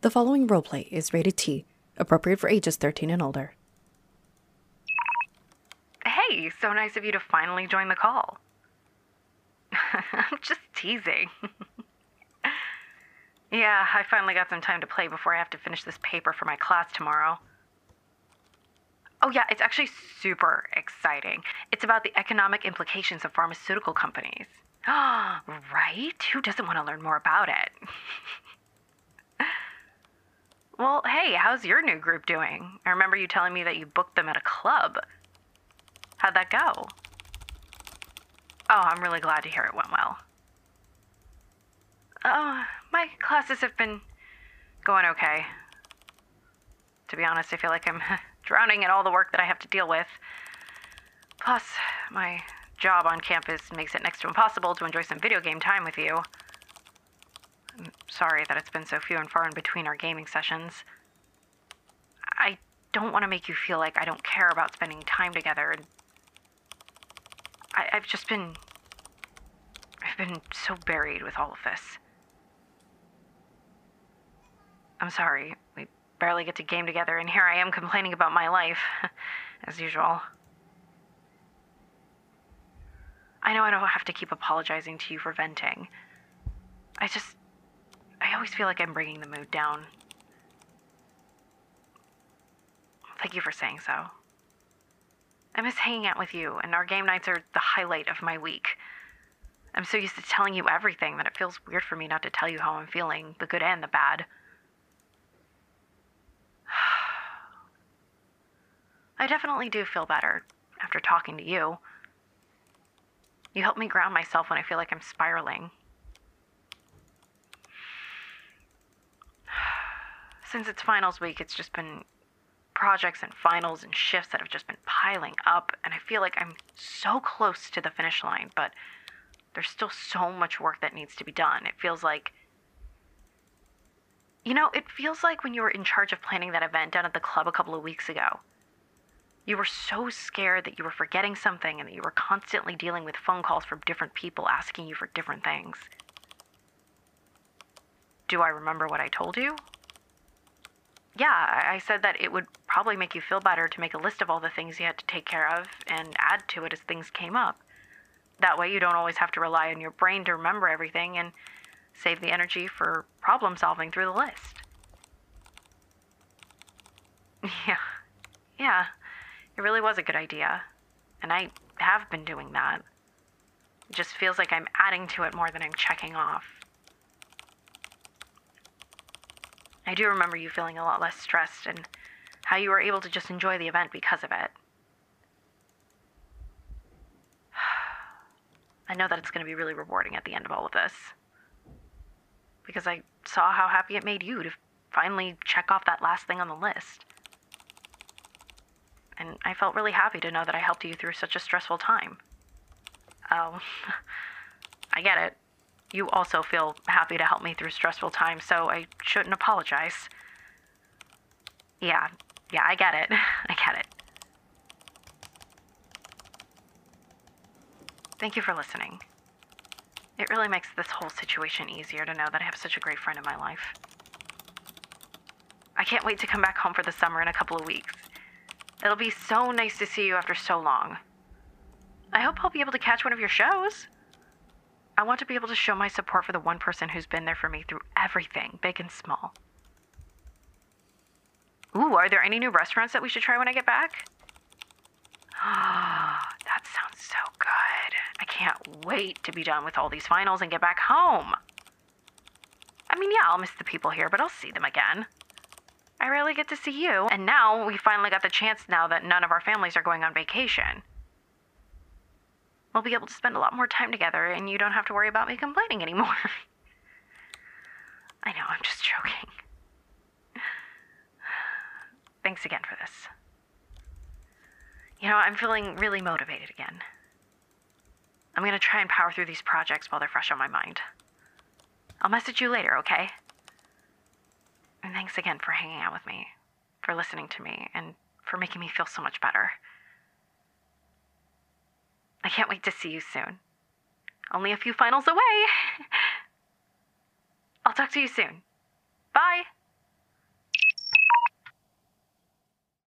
The following roleplay is rated T, appropriate for ages 13 and older. Hey, so nice of you to finally join the call. I'm just teasing. yeah, I finally got some time to play before I have to finish this paper for my class tomorrow. Oh, yeah, it's actually super exciting. It's about the economic implications of pharmaceutical companies. right? Who doesn't want to learn more about it? Well, hey, how's your new group doing? I remember you telling me that you booked them at a club. How'd that go? Oh, I'm really glad to hear it went well. Oh, my classes have been going okay. To be honest, I feel like I'm drowning in all the work that I have to deal with. Plus, my job on campus makes it next to impossible to enjoy some video game time with you. I'm sorry that it's been so few and far in between our gaming sessions. I don't want to make you feel like I don't care about spending time together. I, I've just been. I've been so buried with all of this. I'm sorry. We barely get to game together, and here I am complaining about my life, as usual. I know I don't have to keep apologizing to you for venting. I just. I always feel like I'm bringing the mood down. Thank you for saying so. I miss hanging out with you, and our game nights are the highlight of my week. I'm so used to telling you everything that it feels weird for me not to tell you how I'm feeling, the good and the bad. I definitely do feel better after talking to you. You help me ground myself when I feel like I'm spiraling. Since it's finals week, it's just been projects and finals and shifts that have just been piling up, and I feel like I'm so close to the finish line, but there's still so much work that needs to be done. It feels like. You know, it feels like when you were in charge of planning that event down at the club a couple of weeks ago. You were so scared that you were forgetting something and that you were constantly dealing with phone calls from different people asking you for different things. Do I remember what I told you? Yeah, I said that it would probably make you feel better to make a list of all the things you had to take care of and add to it as things came up. That way, you don't always have to rely on your brain to remember everything and save the energy for problem solving through the list. Yeah, yeah, it really was a good idea. And I have been doing that. It just feels like I'm adding to it more than I'm checking off. I do remember you feeling a lot less stressed and how you were able to just enjoy the event because of it. I know that it's going to be really rewarding at the end of all of this. Because I saw how happy it made you to finally check off that last thing on the list. And I felt really happy to know that I helped you through such a stressful time. Oh, I get it you also feel happy to help me through stressful times, so I shouldn't apologize. Yeah, yeah, I get it. I get it. Thank you for listening. It really makes this whole situation easier to know that I have such a great friend in my life. I can't wait to come back home for the summer in a couple of weeks. It'll be so nice to see you after so long. I hope I'll be able to catch one of your shows. I want to be able to show my support for the one person who's been there for me through everything, big and small. Ooh, are there any new restaurants that we should try when I get back? Ah, that sounds so good. I can't wait to be done with all these finals and get back home. I mean, yeah, I'll miss the people here, but I'll see them again. I rarely get to see you, and now we finally got the chance now that none of our families are going on vacation. We'll be able to spend a lot more time together, and you don't have to worry about me complaining anymore. I know, I'm just joking. Thanks again for this. You know, I'm feeling really motivated again. I'm gonna try and power through these projects while they're fresh on my mind. I'll message you later, okay? And thanks again for hanging out with me, for listening to me, and for making me feel so much better. I can't wait to see you soon. Only a few finals away. I'll talk to you soon. Bye.